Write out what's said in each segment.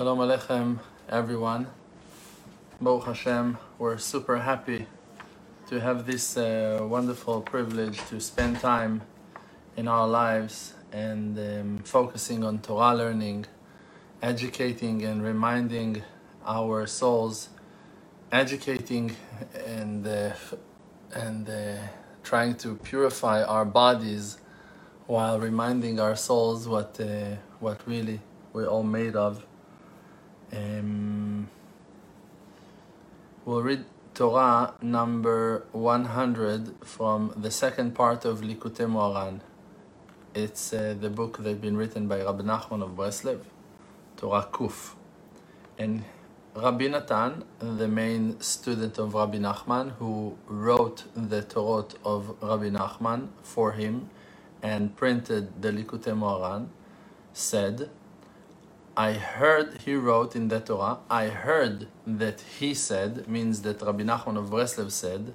Shalom Aleichem, everyone. Baruch Hashem, we're super happy to have this uh, wonderful privilege to spend time in our lives and um, focusing on Torah learning, educating and reminding our souls, educating and uh, and uh, trying to purify our bodies while reminding our souls what uh, what really we're all made of. Um, we'll read Torah number 100 from the second part of Likutei Moharan. It's uh, the book that's been written by Rabbi Nachman of Breslev, Torah Kuf. And Rabbi Natan, the main student of Rabbi Nachman, who wrote the Torah of Rabbi Nachman for him and printed the Likutei Moharan, said, I heard, he wrote in the Torah, I heard that he said, means that Rabbi Nachman of Breslev said,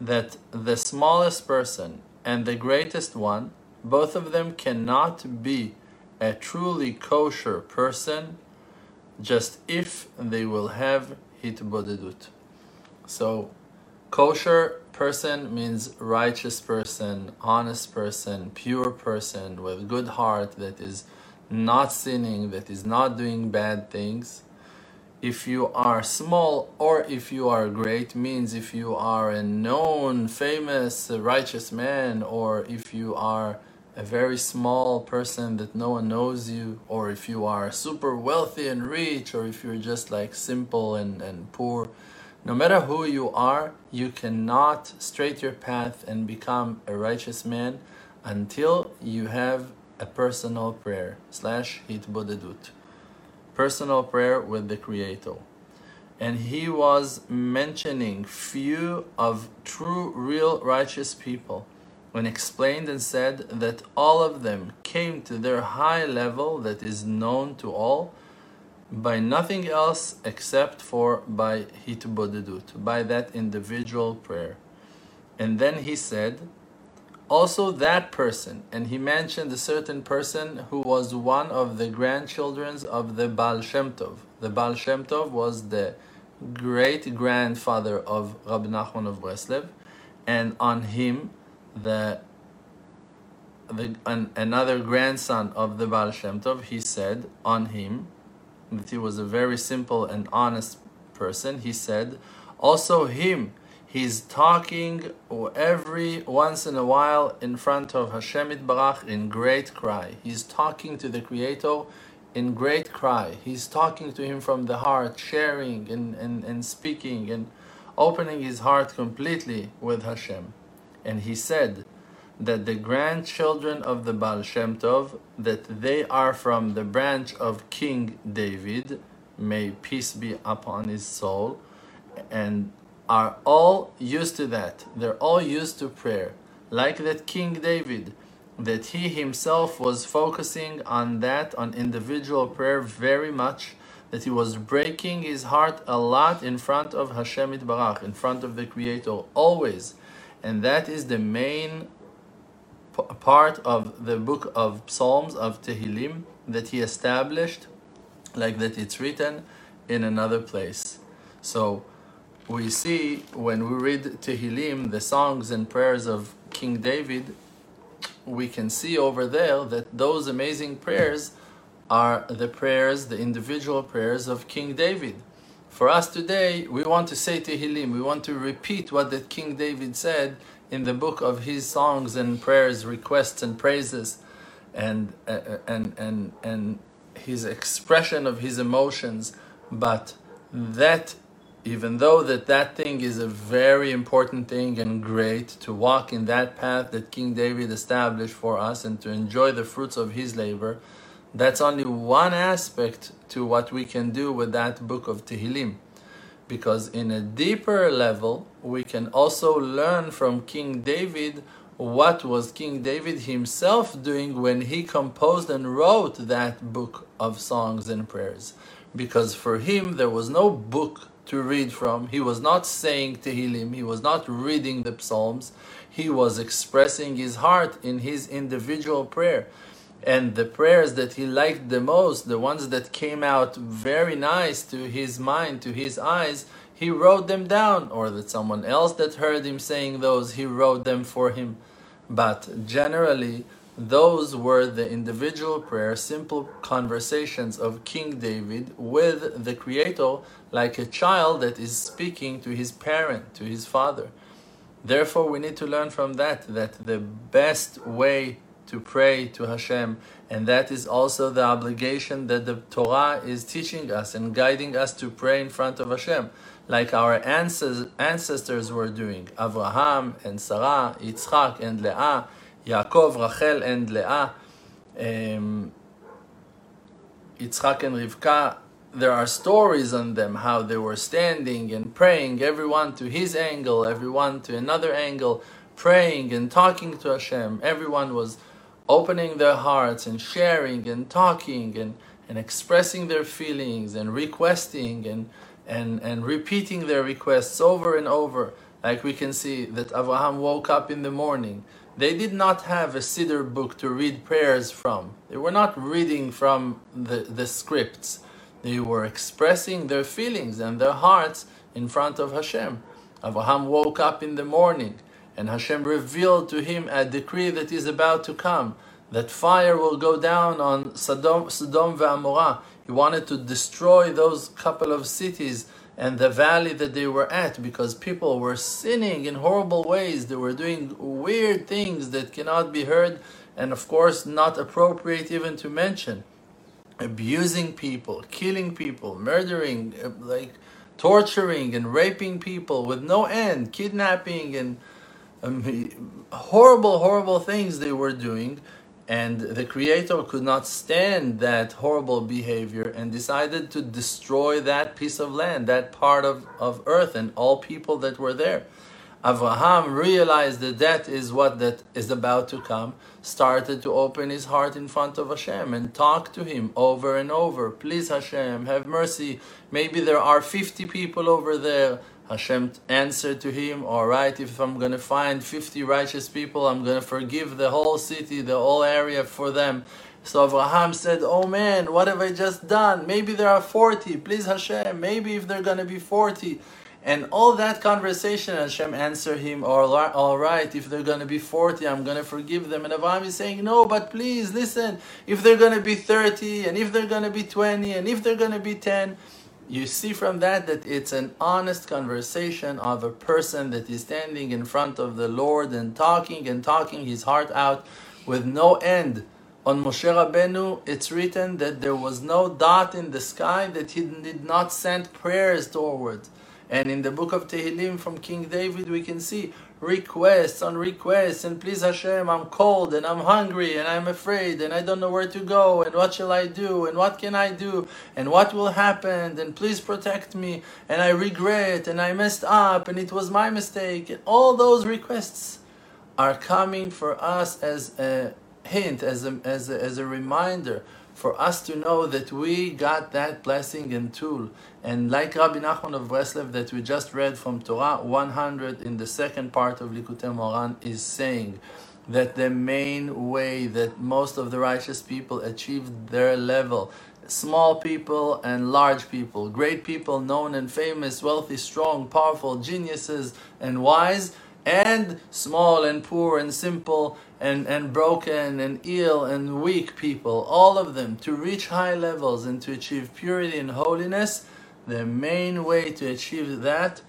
that the smallest person and the greatest one, both of them cannot be a truly kosher person just if they will have hitbodedut. So, kosher person means righteous person, honest person, pure person with good heart that is not sinning, that is not doing bad things. If you are small or if you are great, means if you are a known, famous, uh, righteous man, or if you are a very small person that no one knows you, or if you are super wealthy and rich, or if you're just like simple and, and poor, no matter who you are, you cannot straight your path and become a righteous man until you have a personal prayer slash hitbodedut. Personal prayer with the Creator. And he was mentioning few of true, real, righteous people when explained and said that all of them came to their high level that is known to all by nothing else except for by hitbodedut, by that individual prayer. And then he said, also that person, and he mentioned a certain person who was one of the grandchildren of the Baal Shem Tov. The Baal Shem Tov was the great grandfather of Rabbi Nachman of Breslev, and on him, the, the an, another grandson of the Baal Shem Tov, he said on him that he was a very simple and honest person. He said, also him He's talking every once in a while in front of Hashem Barach in great cry. He's talking to the Creator in great cry. He's talking to him from the heart, sharing and, and, and speaking and opening his heart completely with Hashem. And he said that the grandchildren of the Baal Shem Tov, that they are from the branch of King David, may peace be upon his soul, and are all used to that. They're all used to prayer. Like that King David, that he himself was focusing on that, on individual prayer very much, that he was breaking his heart a lot in front of Hashem Barach, in front of the Creator, always. And that is the main part of the book of Psalms, of Tehillim, that he established, like that it's written in another place. So, we see when we read Tehillim, the songs and prayers of King David, we can see over there that those amazing prayers are the prayers, the individual prayers of King David. For us today, we want to say Tehillim, we want to repeat what that King David said in the book of his songs and prayers, requests and praises, and and and and his expression of his emotions. But that even though that that thing is a very important thing and great to walk in that path that King David established for us and to enjoy the fruits of his labor, that's only one aspect to what we can do with that book of Tehillim. Because in a deeper level, we can also learn from King David what was King David himself doing when he composed and wrote that book of songs and prayers. Because for him, there was no book to read from. He was not saying Tehillim, he was not reading the Psalms, he was expressing his heart in his individual prayer. And the prayers that he liked the most, the ones that came out very nice to his mind, to his eyes, he wrote them down, or that someone else that heard him saying those, he wrote them for him. But generally, those were the individual prayers, simple conversations of King David with the Creator, like a child that is speaking to his parent, to his father. Therefore, we need to learn from that that the best way to pray to Hashem, and that is also the obligation that the Torah is teaching us and guiding us to pray in front of Hashem like our ancestors were doing. Abraham and Sarah, Yitzchak and Leah, Rachel and Leah, um, Yitzchak and Rivka. There are stories on them how they were standing and praying, everyone to his angle, everyone to another angle, praying and talking to Hashem. Everyone was opening their hearts and sharing and talking and, and expressing their feelings and requesting and and, and repeating their requests over and over. Like we can see that Abraham woke up in the morning. They did not have a Siddur book to read prayers from. They were not reading from the, the scripts. They were expressing their feelings and their hearts in front of Hashem. Abraham woke up in the morning and Hashem revealed to him a decree that is about to come that fire will go down on Sodom, Sodom and Amorah he wanted to destroy those couple of cities and the valley that they were at because people were sinning in horrible ways. They were doing weird things that cannot be heard and, of course, not appropriate even to mention. Abusing people, killing people, murdering, uh, like torturing and raping people with no end, kidnapping and um, horrible, horrible things they were doing and the creator could not stand that horrible behavior and decided to destroy that piece of land, that part of, of earth, and all people that were there. Avraham realized that that is what that is about to come, started to open his heart in front of Hashem and talk to him over and over. Please, Hashem, have mercy. Maybe there are 50 people over there Hashem answered to him, All right, if I'm going to find 50 righteous people, I'm going to forgive the whole city, the whole area for them. So Abraham said, Oh man, what have I just done? Maybe there are 40. Please, Hashem, maybe if they're going to be 40. And all that conversation, Hashem answered him, All right, if they're going to be 40, I'm going to forgive them. And Abraham is saying, No, but please listen, if they're going to be 30, and if they're going to be 20, and if they're going to be 10, you see from that that it's an honest conversation of a person that is standing in front of the Lord and talking and talking his heart out with no end. On Moshe Rabbeinu, it's written that there was no dot in the sky that he did not send prayers toward. And in the book of Tehillim from King David, we can see requests on requests and please Hashem, I'm cold and I'm hungry and I'm afraid and I don't know where to go and what shall I do and what can I do and what will happen and please protect me and I regret and I messed up and it was my mistake and all those requests are coming for us as a hint, as a, as a, as a reminder for us to know that we got that blessing and tool. And like Rabbi Nachman of Breslev that we just read from Torah 100 in the second part of Likutei Moharan is saying that the main way that most of the righteous people achieved their level small people and large people, great people, known and famous, wealthy, strong, powerful, geniuses, and wise, and small and poor and simple and, and broken and ill and weak people, all of them, to reach high levels and to achieve purity and holiness, the main way to achieve that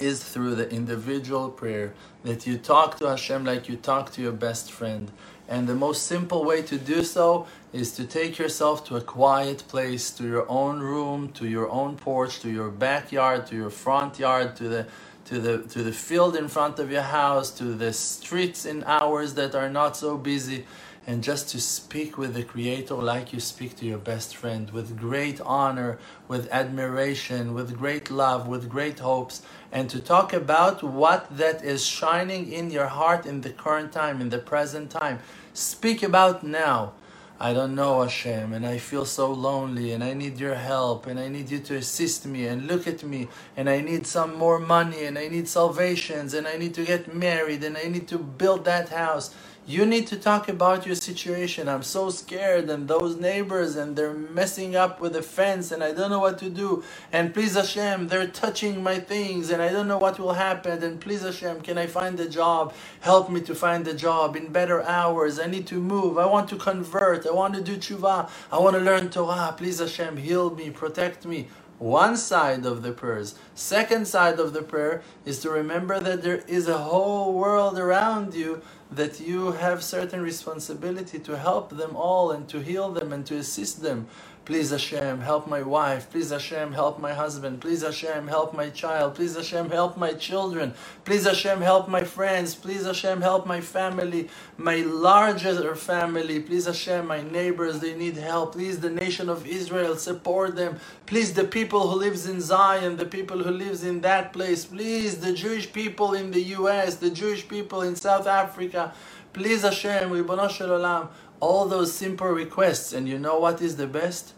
is through the individual prayer that you talk to Hashem like you talk to your best friend. And the most simple way to do so is to take yourself to a quiet place, to your own room, to your own porch, to your backyard, to your front yard, to the to the to the field in front of your house, to the streets in hours that are not so busy, and just to speak with the Creator like you speak to your best friend, with great honor, with admiration, with great love, with great hopes, and to talk about what that is shining in your heart in the current time, in the present time. Speak about now. I don't know Hashem and I feel so lonely and I need your help and I need you to assist me and look at me and I need some more money and I need salvations and I need to get married and I need to build that house. You need to talk about your situation. I'm so scared, and those neighbors, and they're messing up with the fence, and I don't know what to do. And please Hashem, they're touching my things, and I don't know what will happen. And please Hashem, can I find a job? Help me to find a job in better hours. I need to move. I want to convert. I want to do tshuva. I want to learn Torah. Please Hashem, heal me, protect me one side of the prayers. Second side of the prayer is to remember that there is a whole world around you that you have certain responsibility to help them all and to heal them and to assist them. Please Hashem, help my wife. Please Hashem, help my husband. Please Hashem, help my child. Please Hashem, help my children. Please Hashem, help my friends. Please Hashem, help my family, my larger family. Please Hashem, my neighbors, they need help. Please the nation of Israel, support them. Please the people who lives in Zion, the people who lives in that place. Please the Jewish people in the US, the Jewish people in South Africa. Please Hashem, Ribono Shel Olam all those simple requests. And you know what is the best?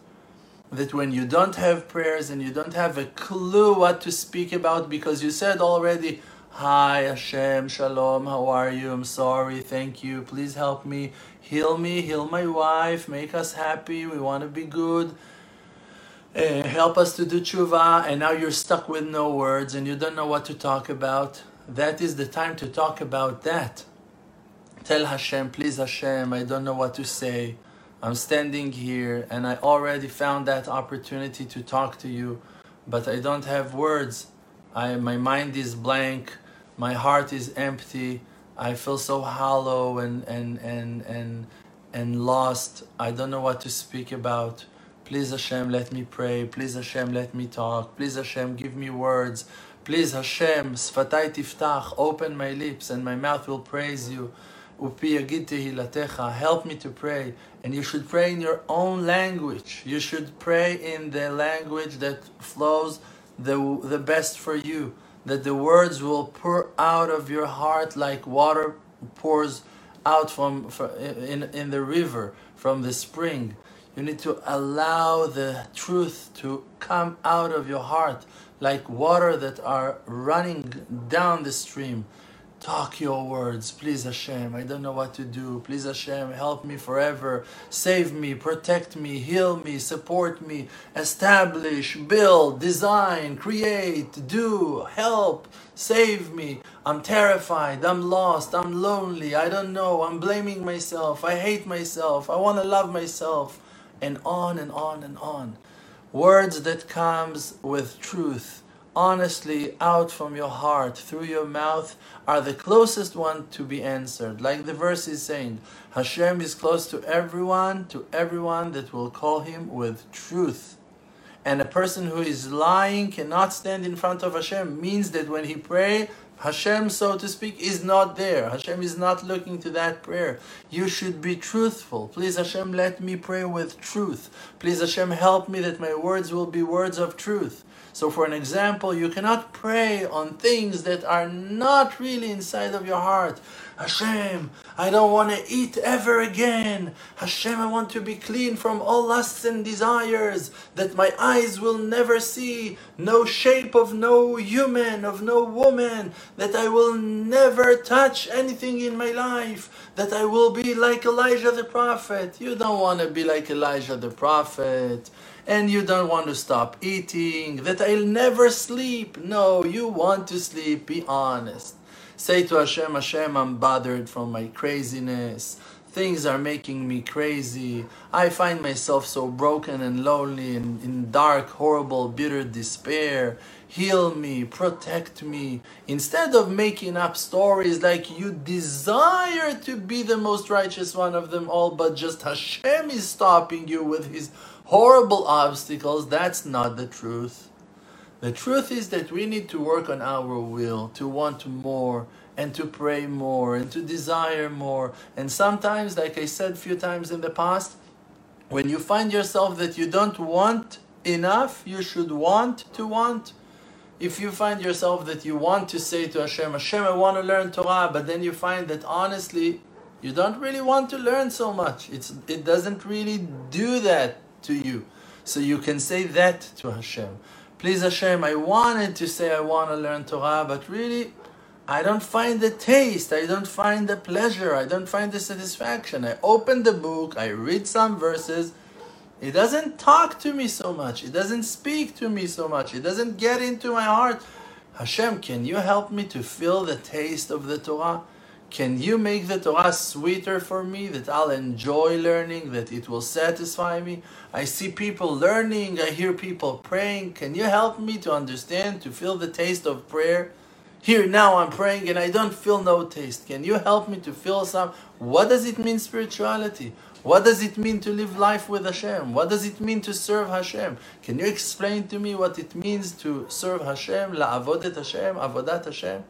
That when you don't have prayers and you don't have a clue what to speak about because you said already, Hi Hashem, Shalom, how are you? I'm sorry, thank you, please help me, heal me, heal my wife, make us happy, we want to be good. Uh, help us to do tshuva, and now you're stuck with no words and you don't know what to talk about. That is the time to talk about that. Tell Hashem, please Hashem, I don't know what to say. I'm standing here and I already found that opportunity to talk to you, but I don't have words. I, my mind is blank, my heart is empty. I feel so hollow and, and, and, and, and lost. I don't know what to speak about. Please Hashem, let me pray. Please Hashem, let me talk. Please Hashem, give me words. Please Hashem, sfatai tiftach, open my lips and my mouth will praise you. Help me to pray. And you should pray in your own language. You should pray in the language that flows the, the best for you. That the words will pour out of your heart like water pours out from, from in, in the river from the spring. You need to allow the truth to come out of your heart like water that are running down the stream. Talk your words, please Hashem. I don't know what to do. Please Hashem, help me forever. Save me, protect me, heal me, support me, establish, build, design, create, do, help, save me. I'm terrified, I'm lost, I'm lonely, I don't know, I'm blaming myself, I hate myself, I want to love myself, and on and on and on. Words that comes with truth honestly out from your heart through your mouth are the closest one to be answered. Like the verse is saying, Hashem is close to everyone, to everyone that will call him with truth. And a person who is lying cannot stand in front of Hashem means that when he pray, Hashem, so to speak, is not there. Hashem is not looking to that prayer. You should be truthful. Please, Hashem, let me pray with truth. Please, Hashem, help me that my words will be words of truth. So, for an example, you cannot pray on things that are not really inside of your heart. Hashem, I don't want to eat ever again. Hashem, I want to be clean from all lusts and desires that my eyes will never see. No shape of no human, of no woman. That I will never touch anything in my life. That I will be like Elijah the prophet. You don't want to be like Elijah the prophet and you don't want to stop eating, that I'll never sleep. No, you want to sleep, be honest. Say to Hashem, Hashem, I'm bothered from my craziness. Things are making me crazy. I find myself so broken and lonely and in dark, horrible, bitter despair. Heal me, protect me. Instead of making up stories like you desire to be the most righteous one of them all, but just Hashem is stopping you with his horrible obstacles, that's not the truth. The truth is that we need to work on our will, to want more, and to pray more, and to desire more. And sometimes, like I said a few times in the past, when you find yourself that you don't want enough, you should want to want. If you find yourself that you want to say to Hashem, Hashem, I want to learn Torah, but then you find that honestly, you don't really want to learn so much. It's, it doesn't really do that to you. So you can say that to Hashem. Please Hashem, I wanted to say I want to learn Torah, but really, I don't find the taste, I don't find the pleasure, I don't find the satisfaction. I open the book, I read some verses. It doesn't talk to me so much, it doesn't speak to me so much, it doesn't get into my heart. Hashem, can you help me to feel the taste of the Torah? Can you make the Torah sweeter for me that I'll enjoy learning, that it will satisfy me? I see people learning, I hear people praying. Can you help me to understand, to feel the taste of prayer? Here now I'm praying and I don't feel no taste. Can you help me to feel some? What does it mean spirituality? What does it mean to live life with Hashem? What does it mean to serve Hashem? Can you explain to me what it means to serve Hashem? La'avodet Hashem, avodat Hashem?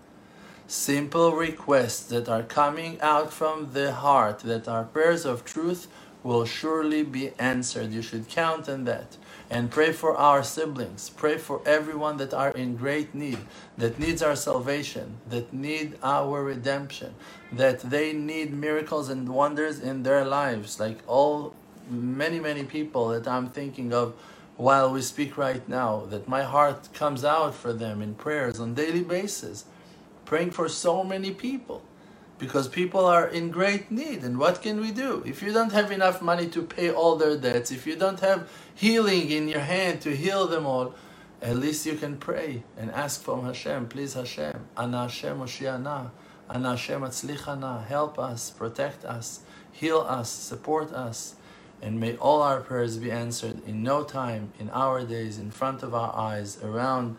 Simple requests that are coming out from the heart, that are prayers of truth, will surely be answered. You should count on that and pray for our siblings. Pray for everyone that are in great need, that needs our salvation, that need our redemption, that they need miracles and wonders in their lives, like all many, many people that I'm thinking of while we speak right now, that my heart comes out for them in prayers on daily basis, praying for so many people because people are in great need. And what can we do? If you don't have enough money to pay all their debts, if you don't have healing in your hand to heal them all, at least you can pray and ask from Hashem, please Hashem, Ana Hashem Oshiana, Ana Hashem Atzlichana, help us, protect us, heal us, support us, and may all our prayers be answered in no time, in our days, in front of our eyes, around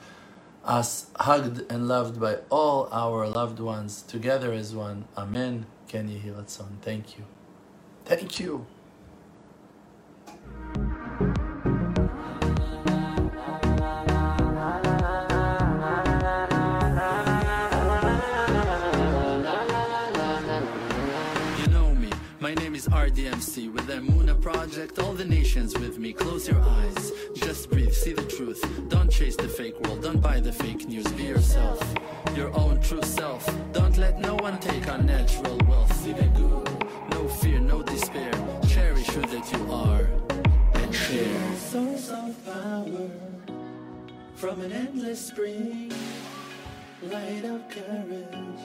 us hugged and loved by all our loved ones together as one. Amen. Ken Yehi Thank you. Thank you. My name is RDMC with the Muna project, all the nations with me. The fake news. Be yourself, your own true self. Don't let no one take our natural wealth. No fear, no despair. Cherish who that you are and share. Source of power from an endless spring, light of courage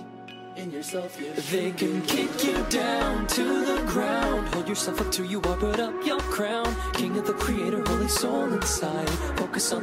in yourself. They can kick you down to the ground. Hold yourself up till you are, put up your crown. King of the creator, holy soul inside. Focus on